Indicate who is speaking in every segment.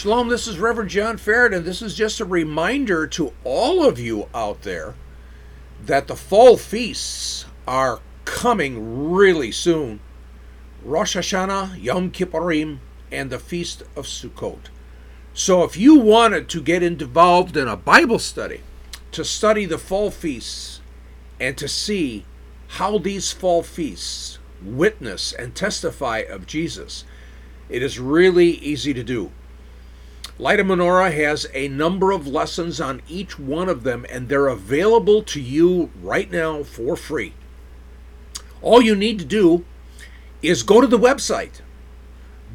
Speaker 1: Shalom, this is Reverend John Farrett, and this is just a reminder to all of you out there that the fall feasts are coming really soon. Rosh Hashanah, Yom Kippurim, and the Feast of Sukkot. So if you wanted to get involved in a Bible study, to study the fall feasts, and to see how these fall feasts witness and testify of Jesus, it is really easy to do. Light of Menorah has a number of lessons on each one of them, and they're available to you right now for free. All you need to do is go to the website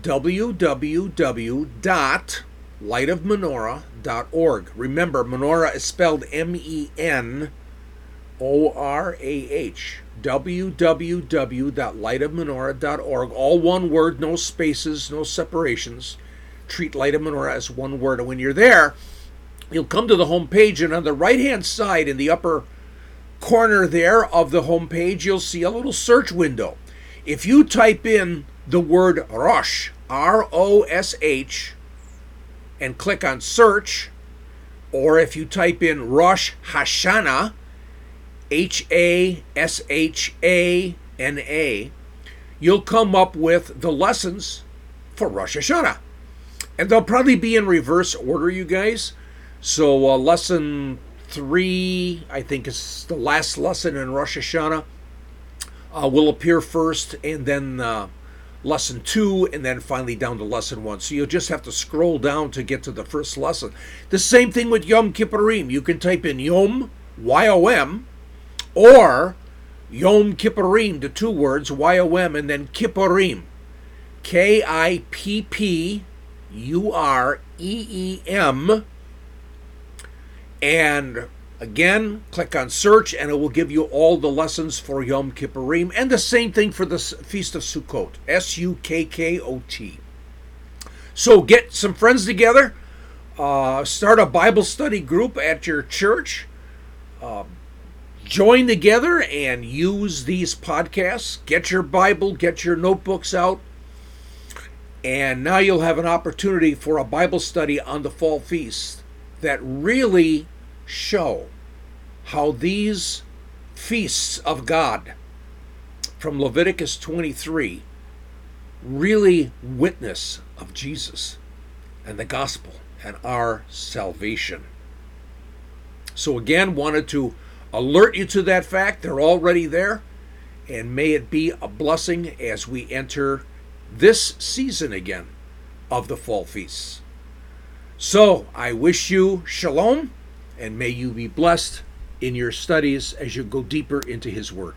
Speaker 1: www.lightofmenorah.org. Remember, menorah is spelled M E N O R A H. www.lightofmenorah.org. All one word, no spaces, no separations. Treat Light of Menorah as one word. And when you're there, you'll come to the home page, and on the right hand side in the upper corner there of the home page, you'll see a little search window. If you type in the word Rosh, R O S H, and click on search, or if you type in Rosh Hashanah, H A S H A N A, you'll come up with the lessons for Rosh Hashanah. And they'll probably be in reverse order, you guys. So, uh, lesson three, I think, is the last lesson in Rosh Hashanah, uh, will appear first, and then uh, lesson two, and then finally down to lesson one. So you'll just have to scroll down to get to the first lesson. The same thing with Yom Kippurim. You can type in Yom, Y O M, or Yom Kippurim, the two words, Y O M, and then Kippurim, K I P P U R E E M. And again, click on search, and it will give you all the lessons for Yom Kippurim, and the same thing for the Feast of Sukkot, S U K K O T. So get some friends together, uh, start a Bible study group at your church. Uh, join together and use these podcasts. Get your Bible, get your notebooks out, and now you'll have an opportunity for a Bible study on the fall feast that really show how these feasts of God from Leviticus 23 really witness of Jesus and the gospel and our salvation. So, again, wanted to alert you to that fact. They're already there. And may it be a blessing as we enter this season again of the fall feasts. So, I wish you shalom and may you be blessed in your studies as you go deeper into His Word.